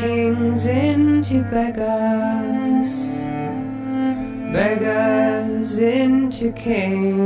kings into beggars, beggars into kings.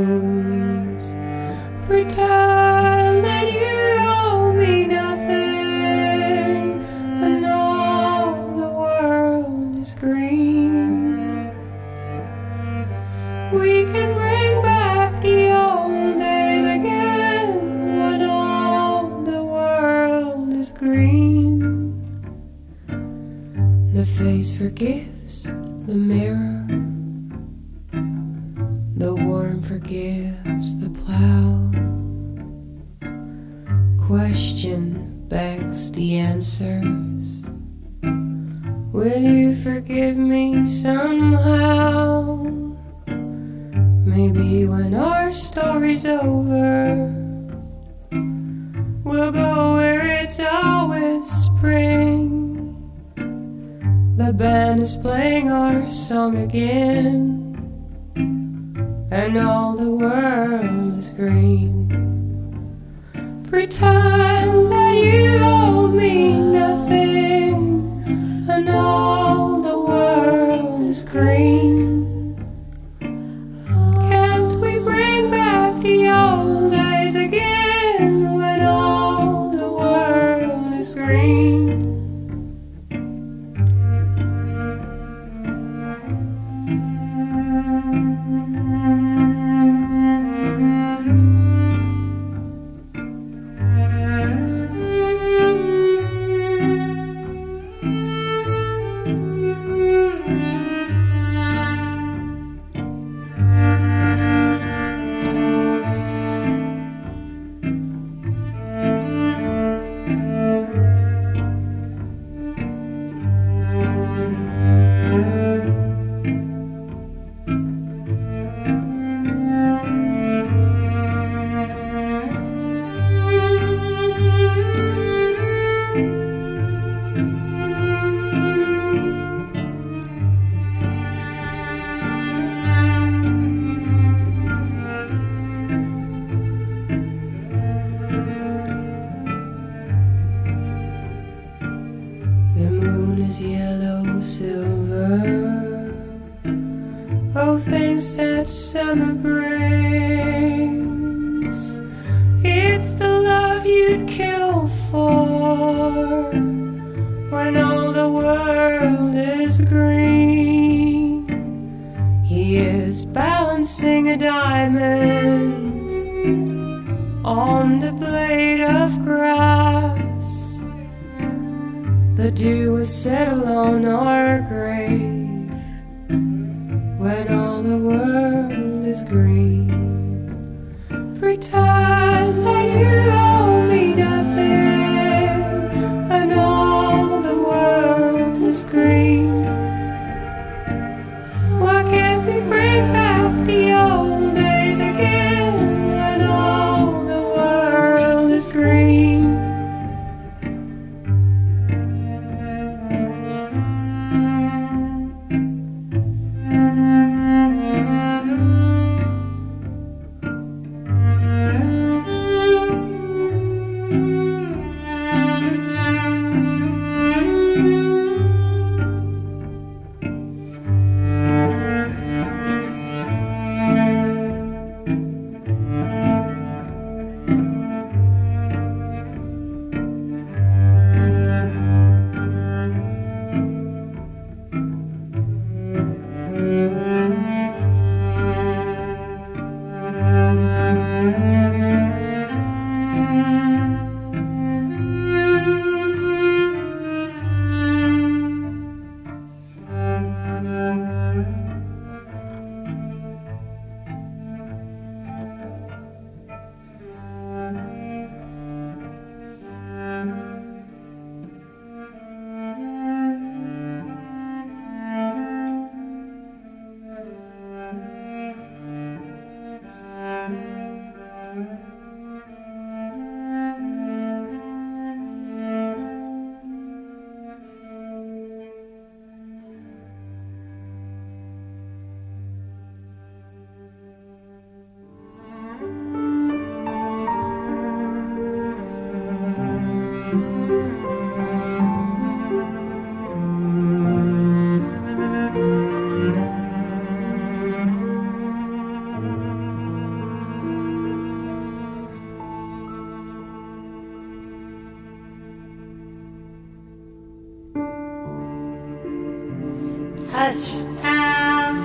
Touchdown.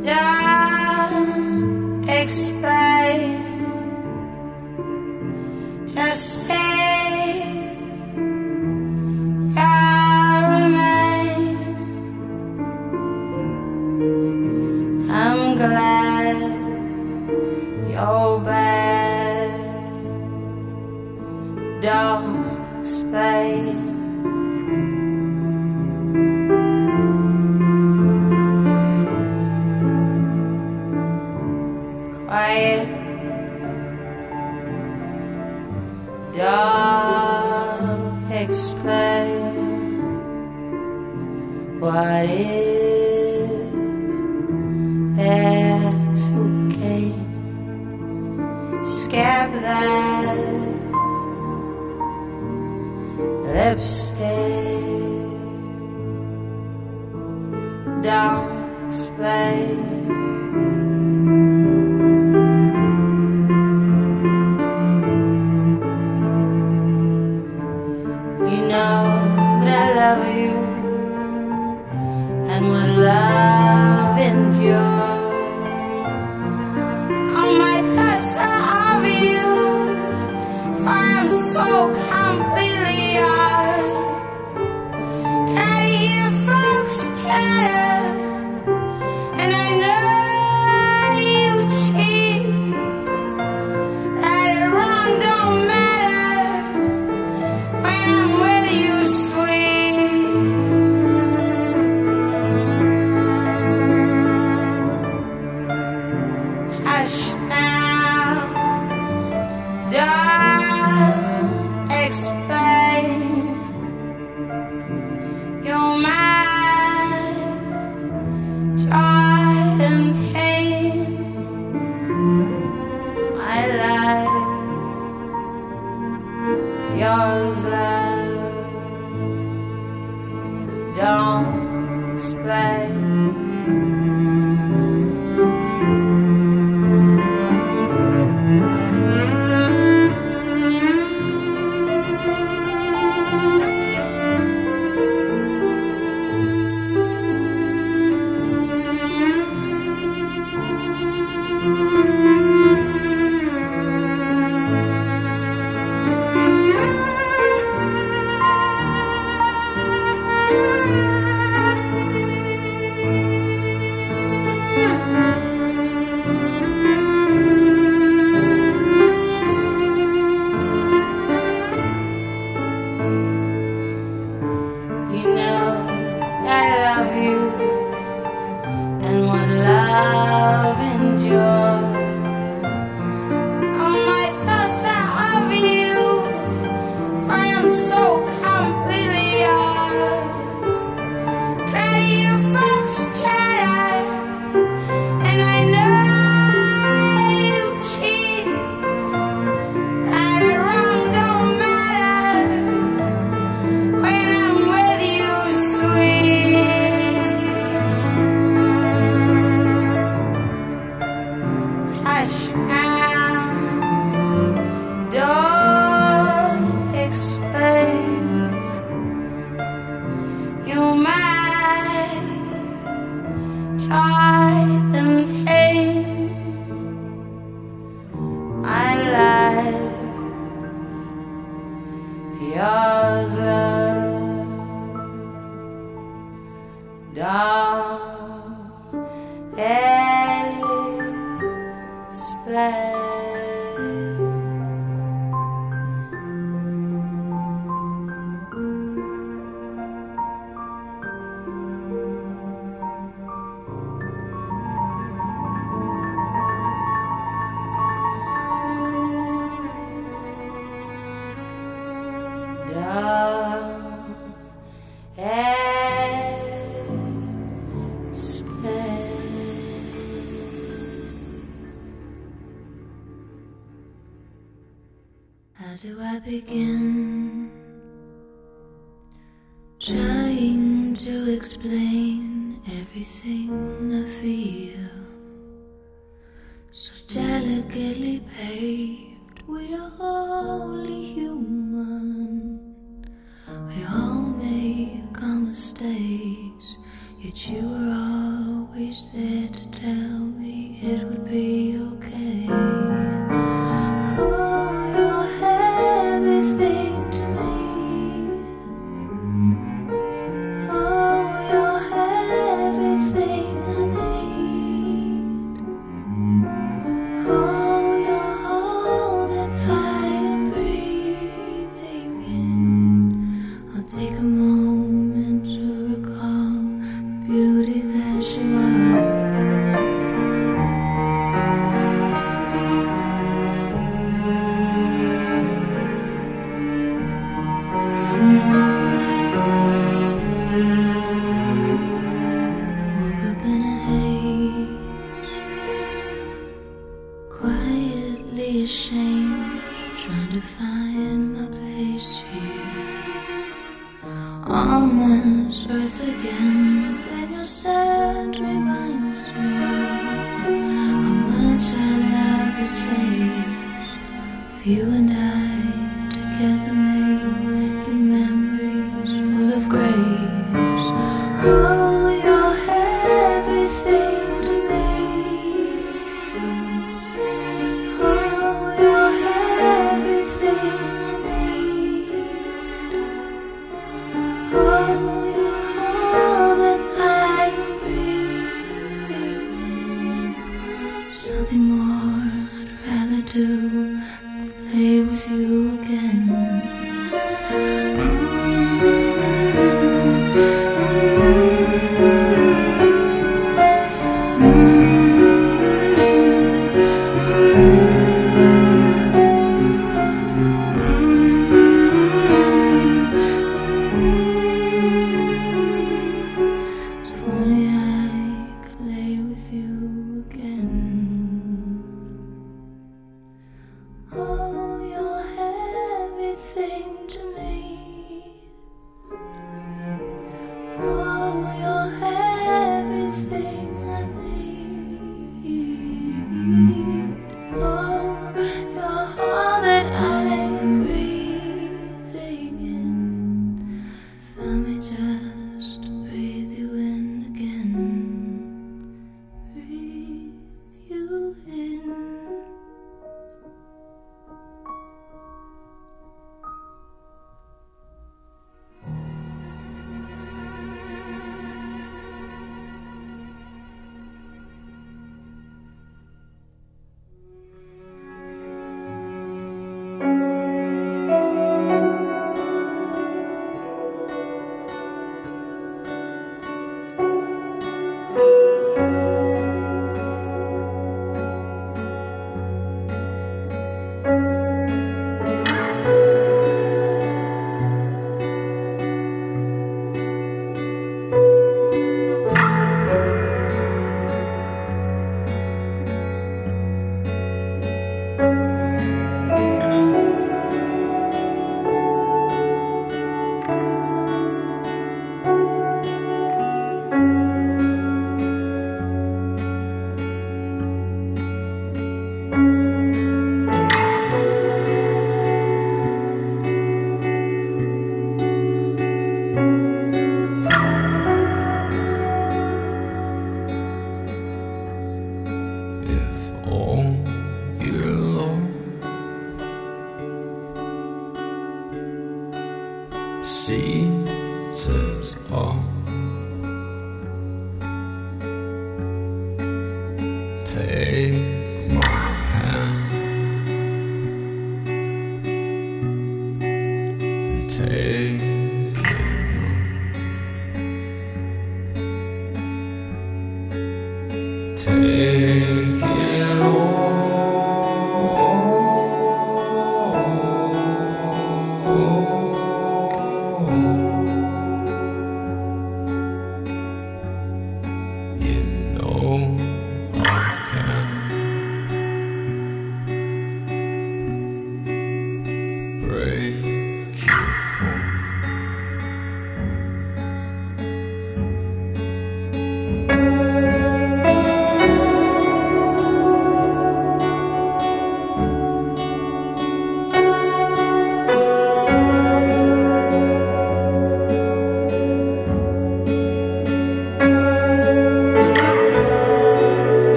Down. Expect. Mistakes.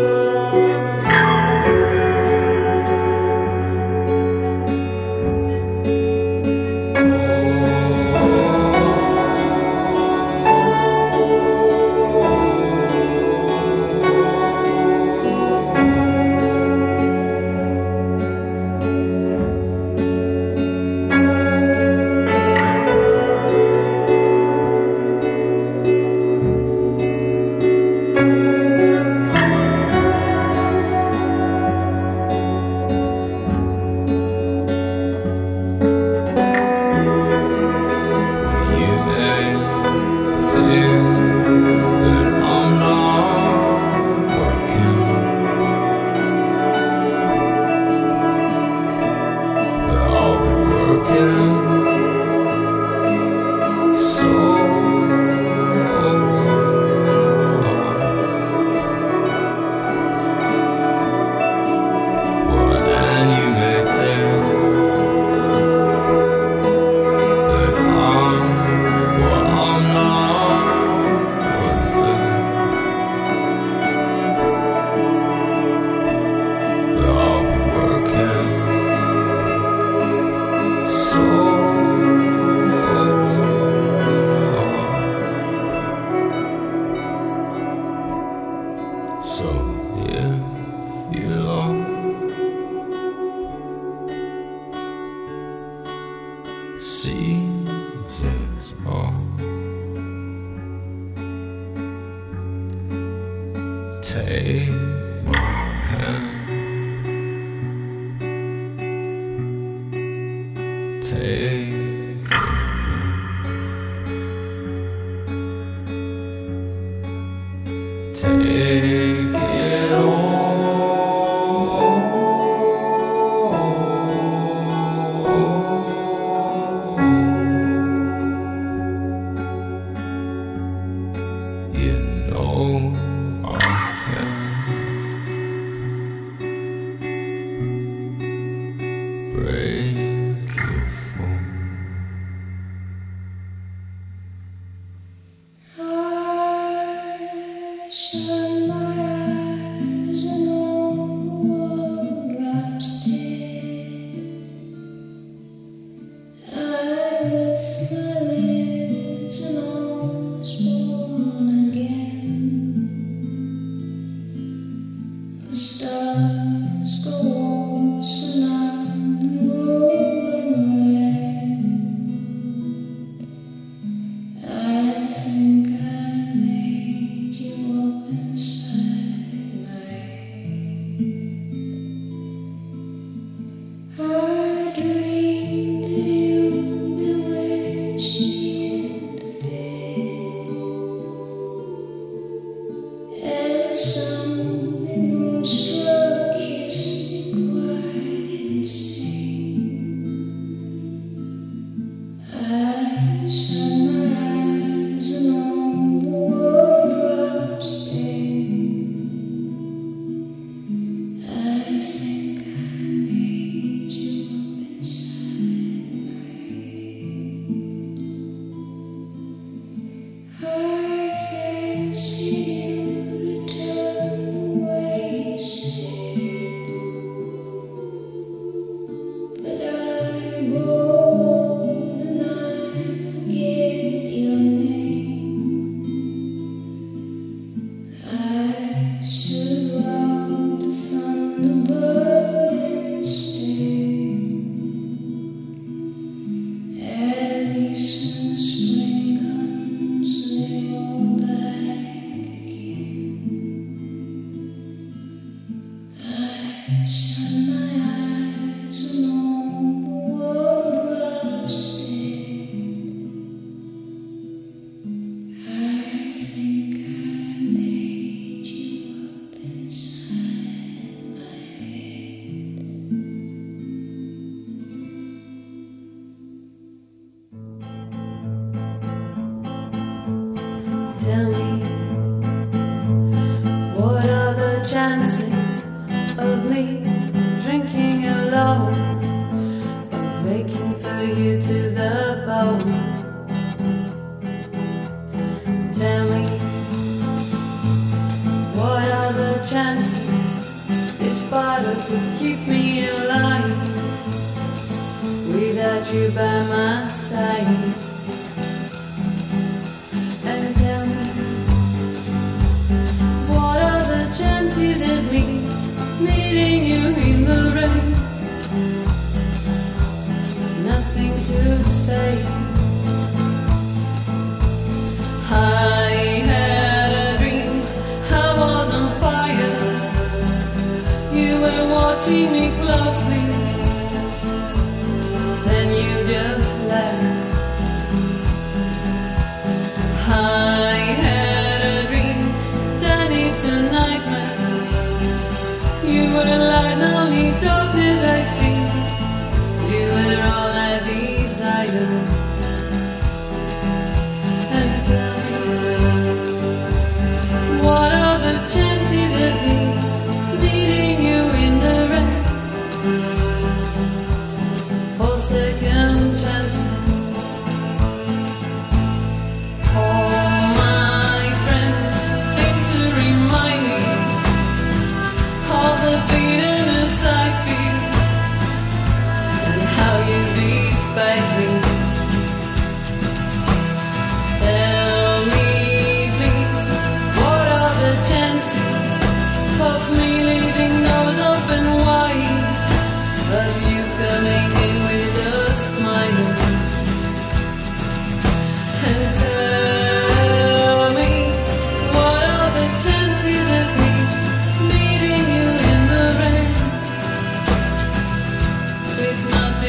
Bye.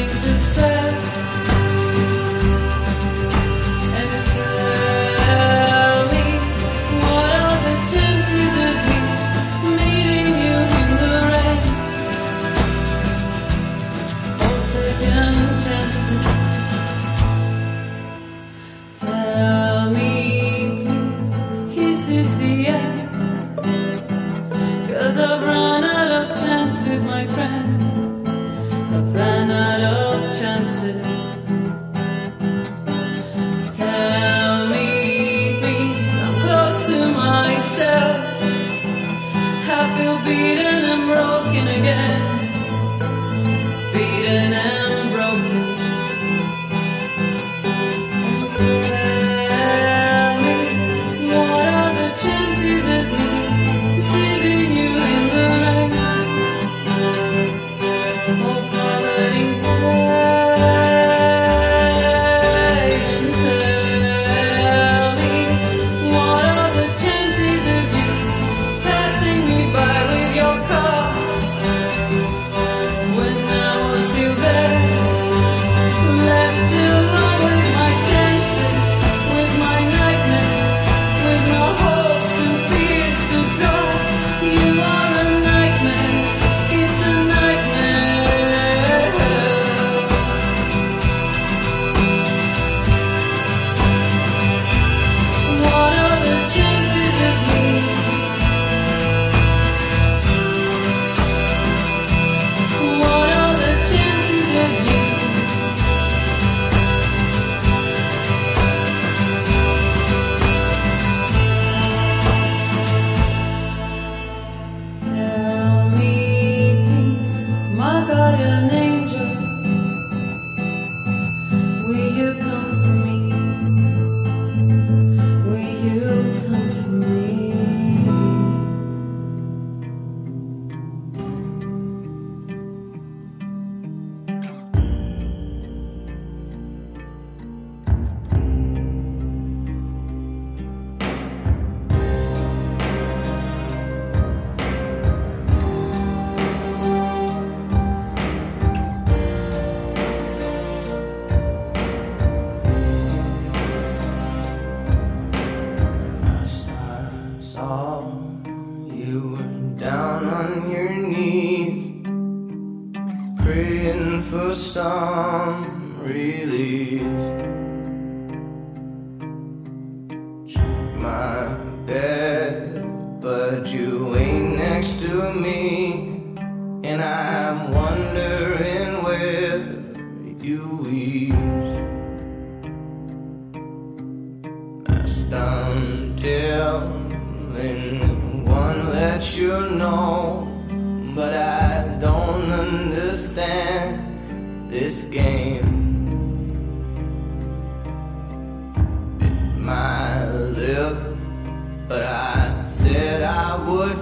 things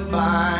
spring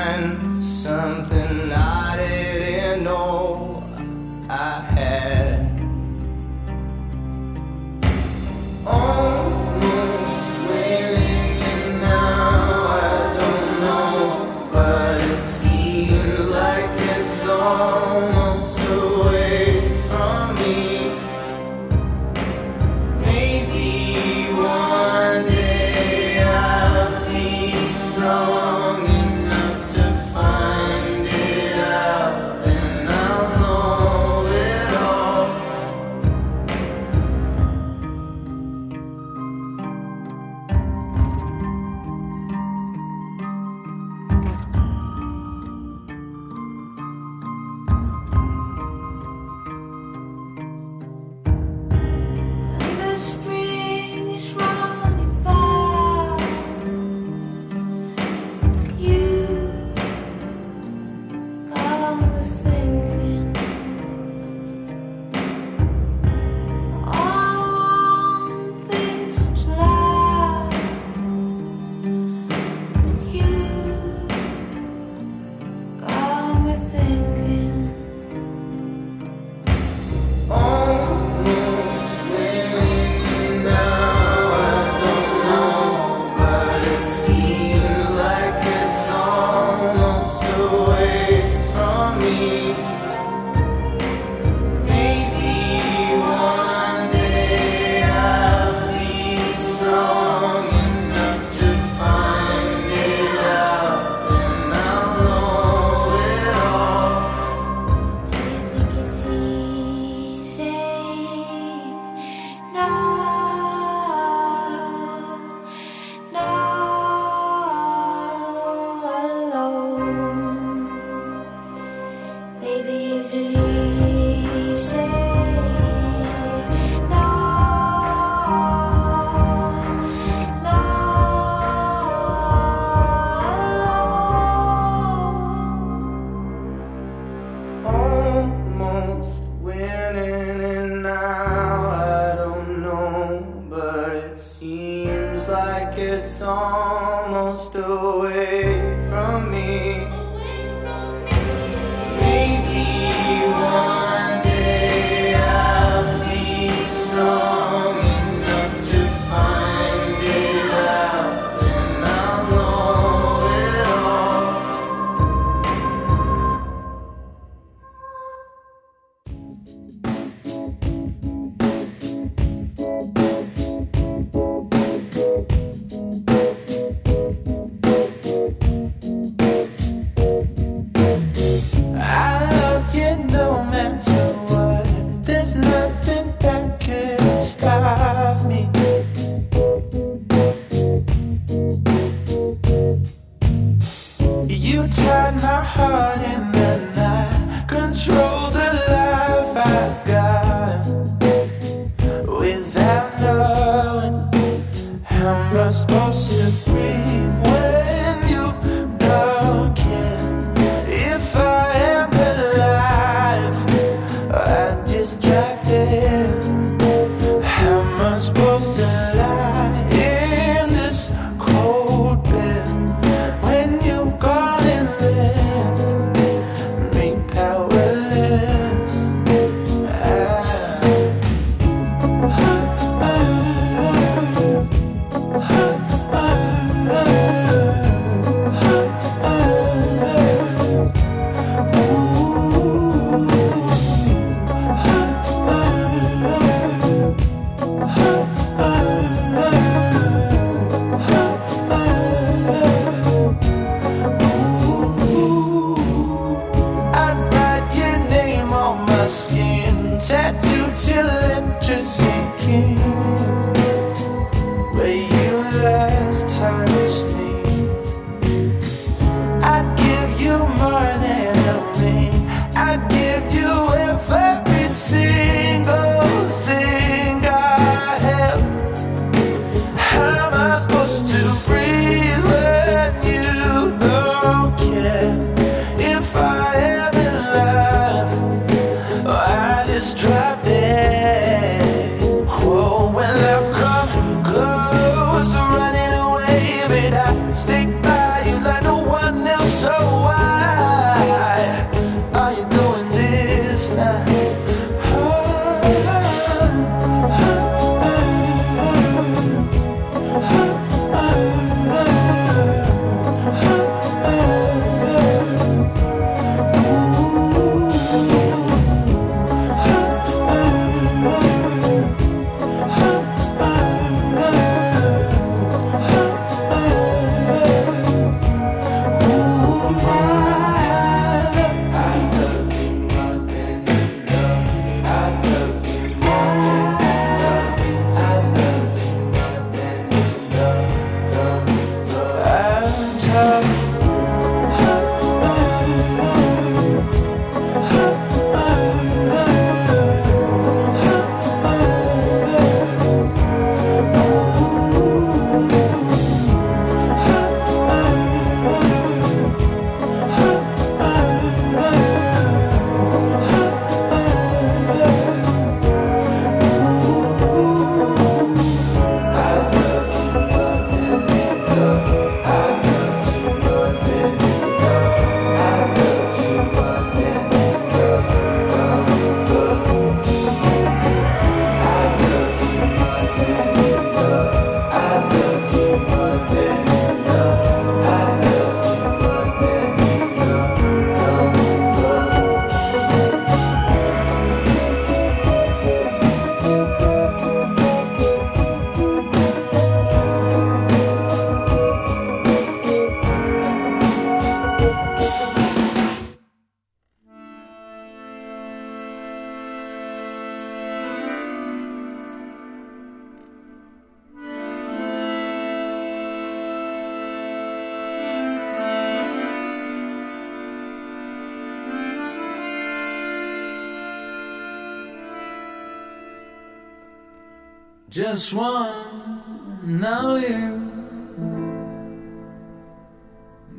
Just one, now you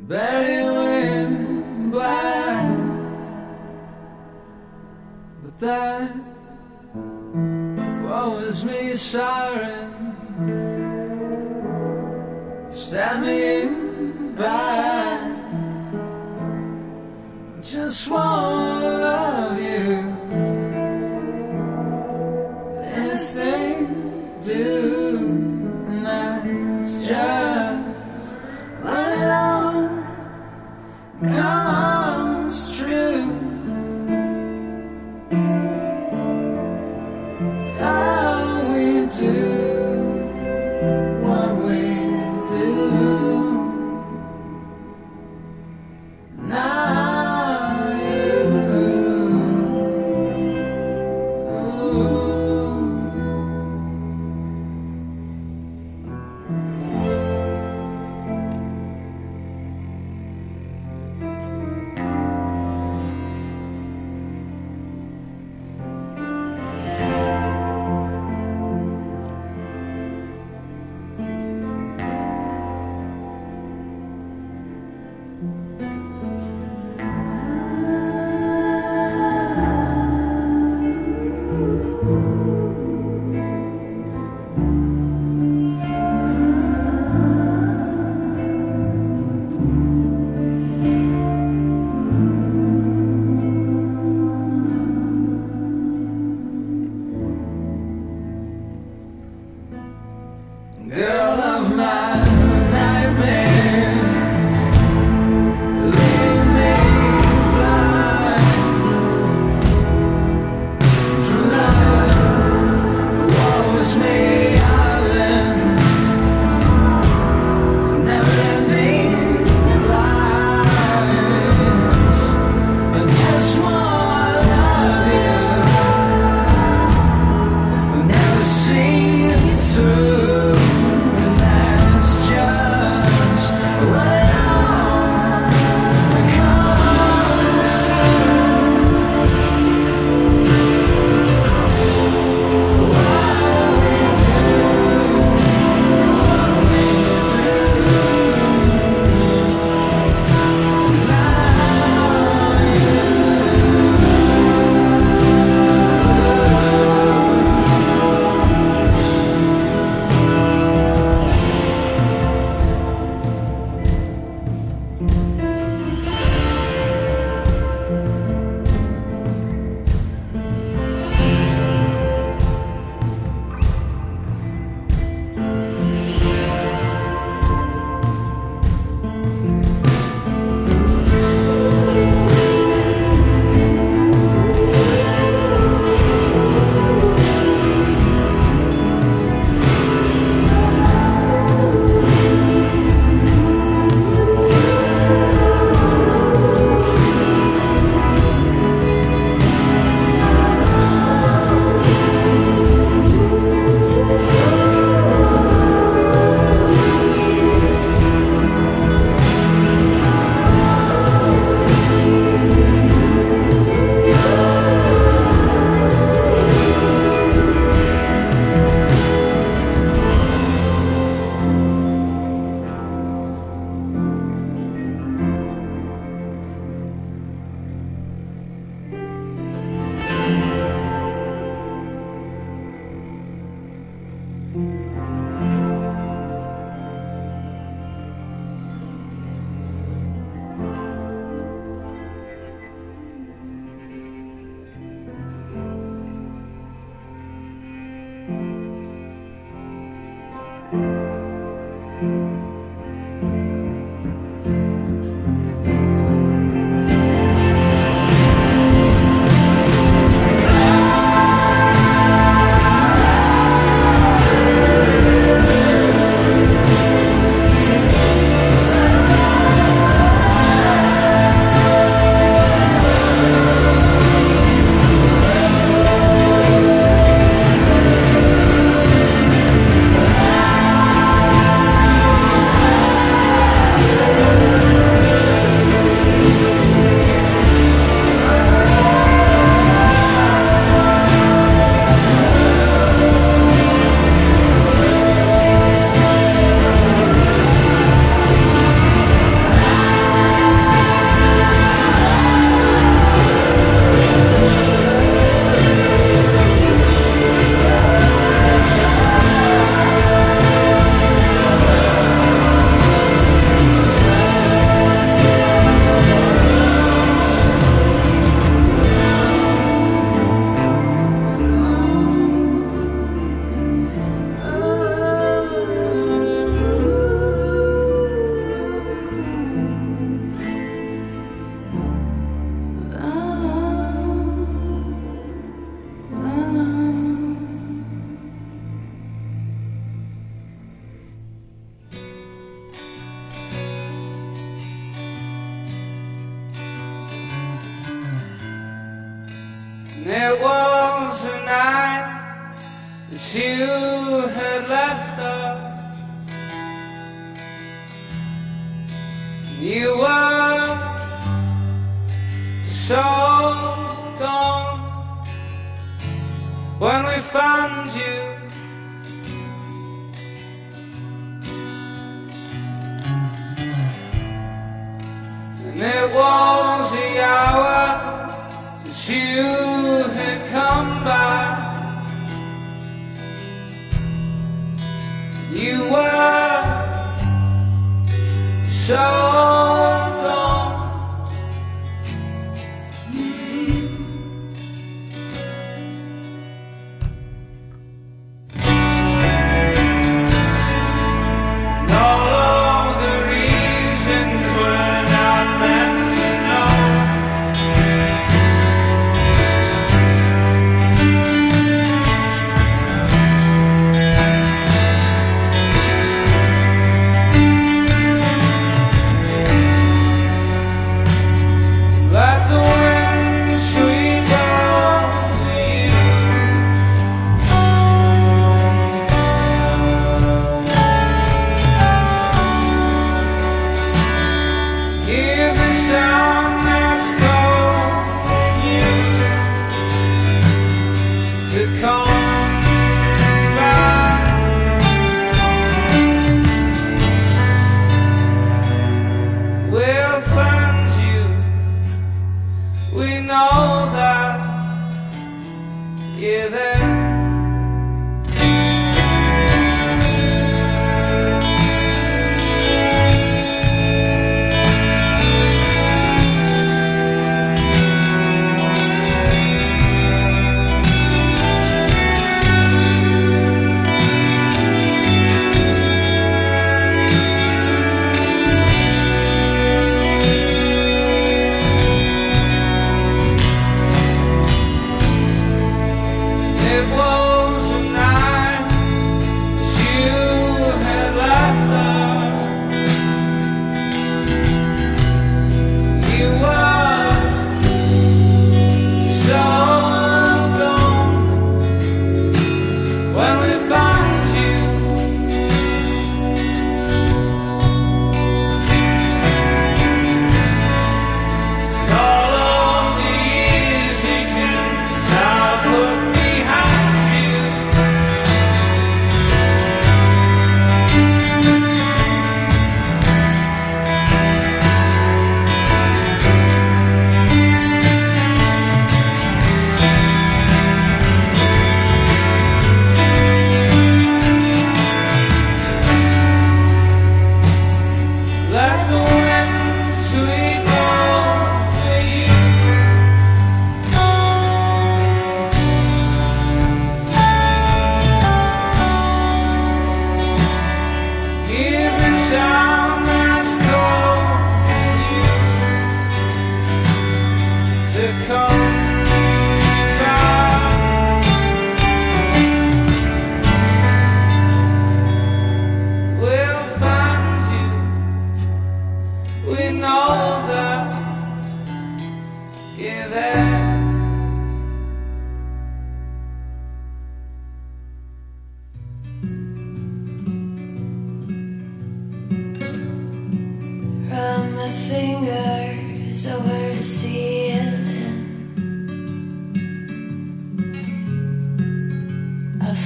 bury in black. But that was me siren. Stabbing back. Just one. You were so.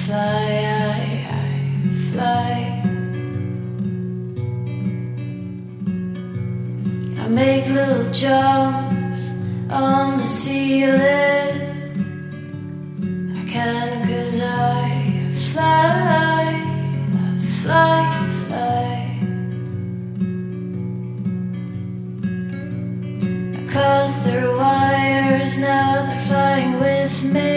fly, I, I fly. I make little jumps on the ceiling. I can cause I fly, I fly, fly. I cut through wires, now they're flying with me.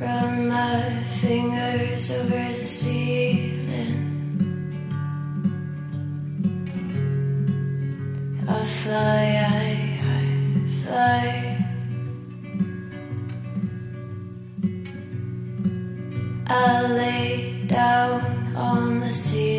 Run my fingers over the ceiling. I fly, I, I fly. I lay down on the sea.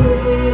Bleed.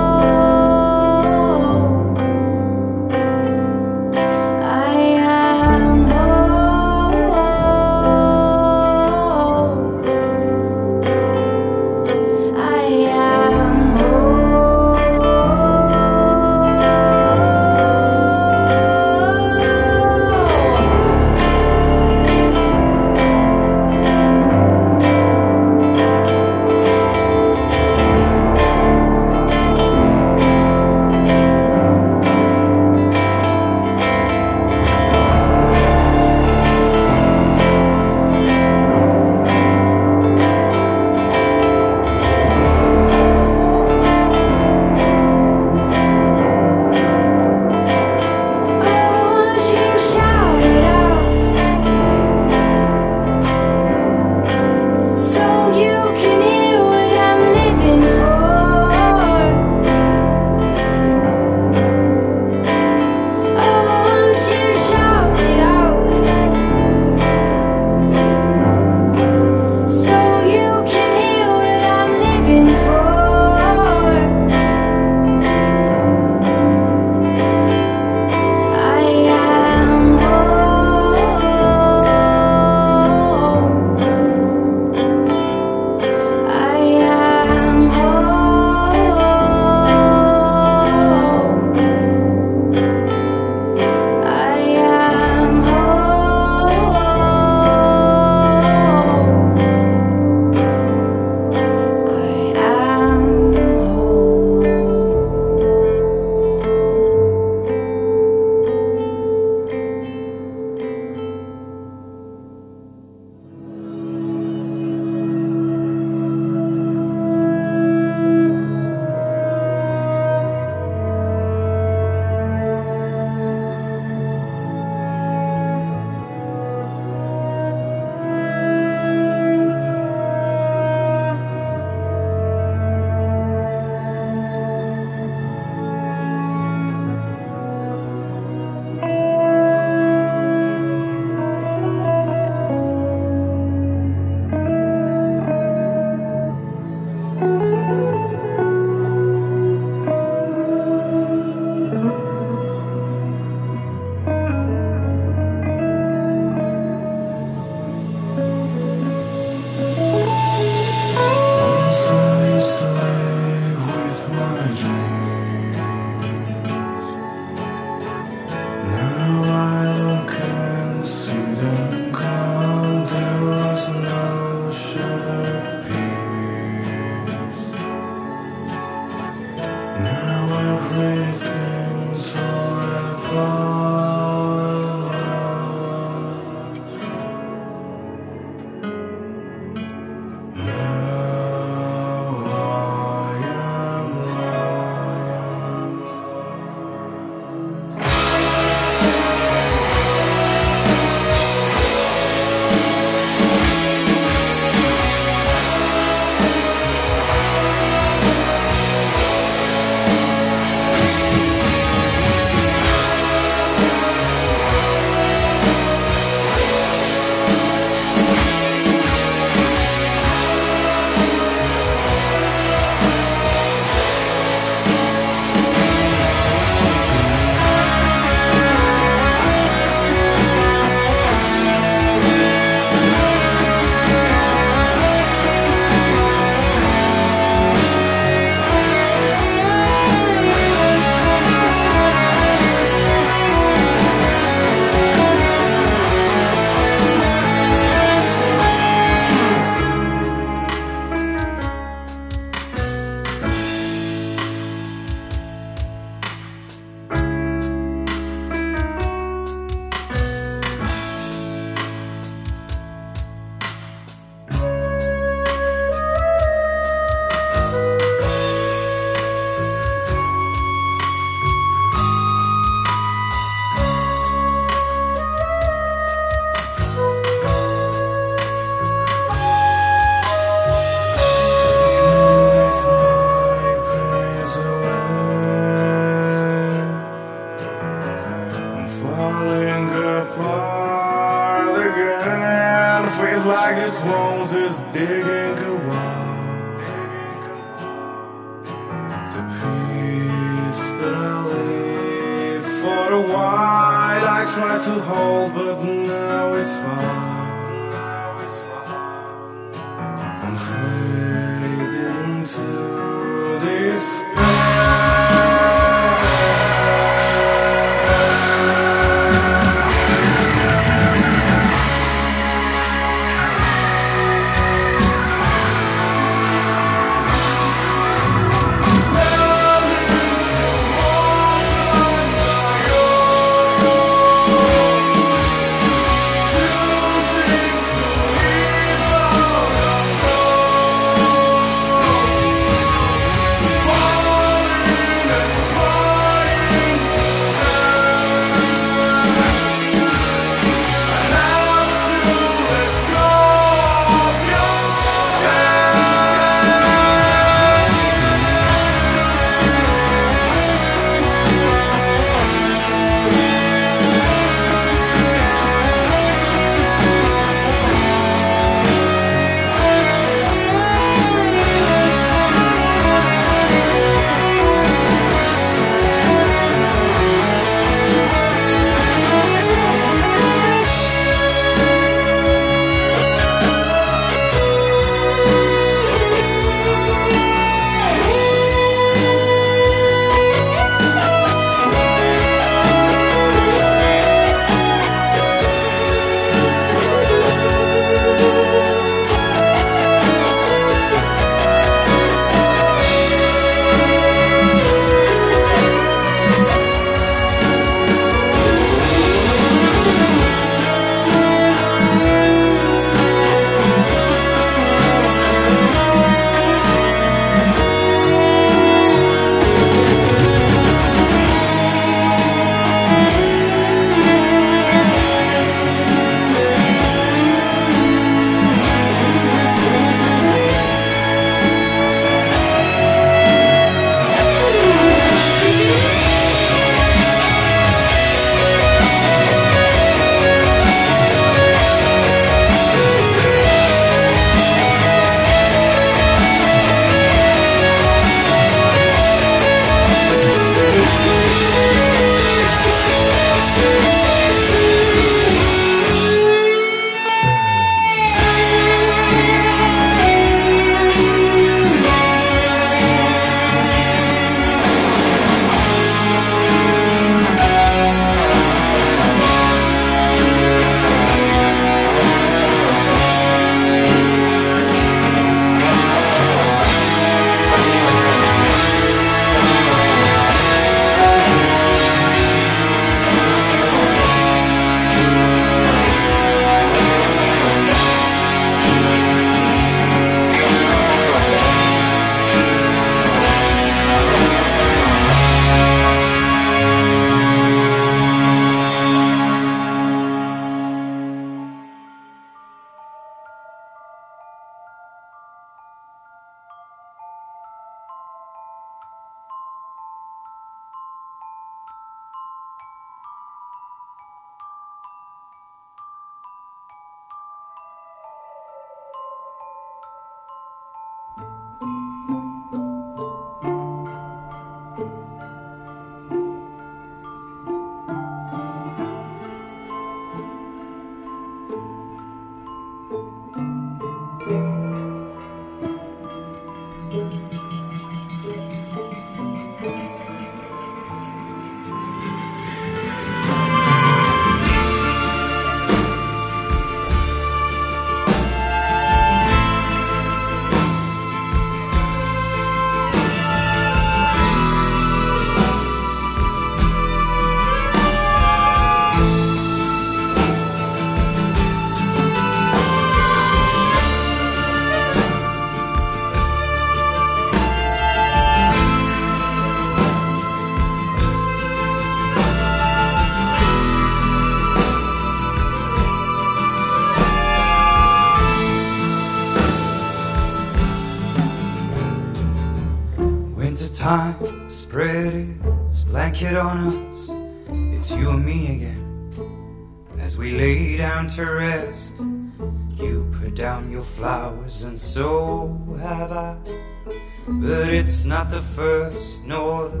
It's not the first nor the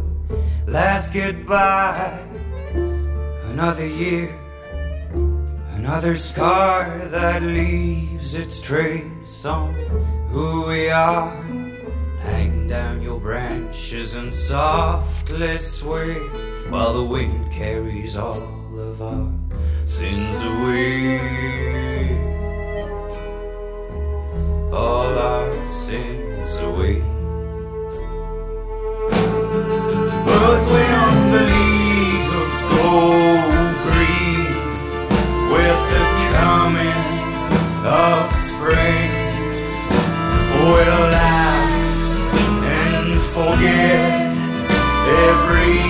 last goodbye. Another year, another scar that leaves its trace on who we are. Hang down your branches and softly sway while the wind carries all of our sins away. All our sins away. But when the leaves go green with the coming of spring, we'll laugh and forget everything.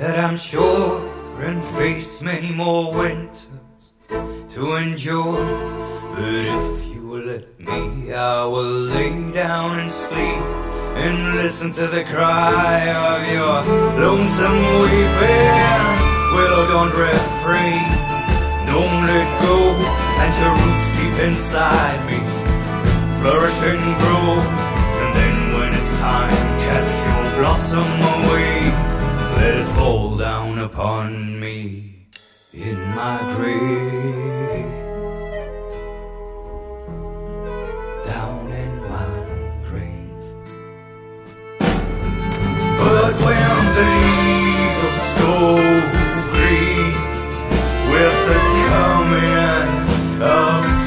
That I'm sure, and face many more winters to endure. But if you will let me, I will lay down and sleep and listen to the cry of your lonesome weeping. Willow, don't free, don't let go, and your roots deep inside me flourish and grow. And then when it's time, cast your blossom away. Let it fall down upon me in my grave. Down in my grave. But when the leaves go green with the coming of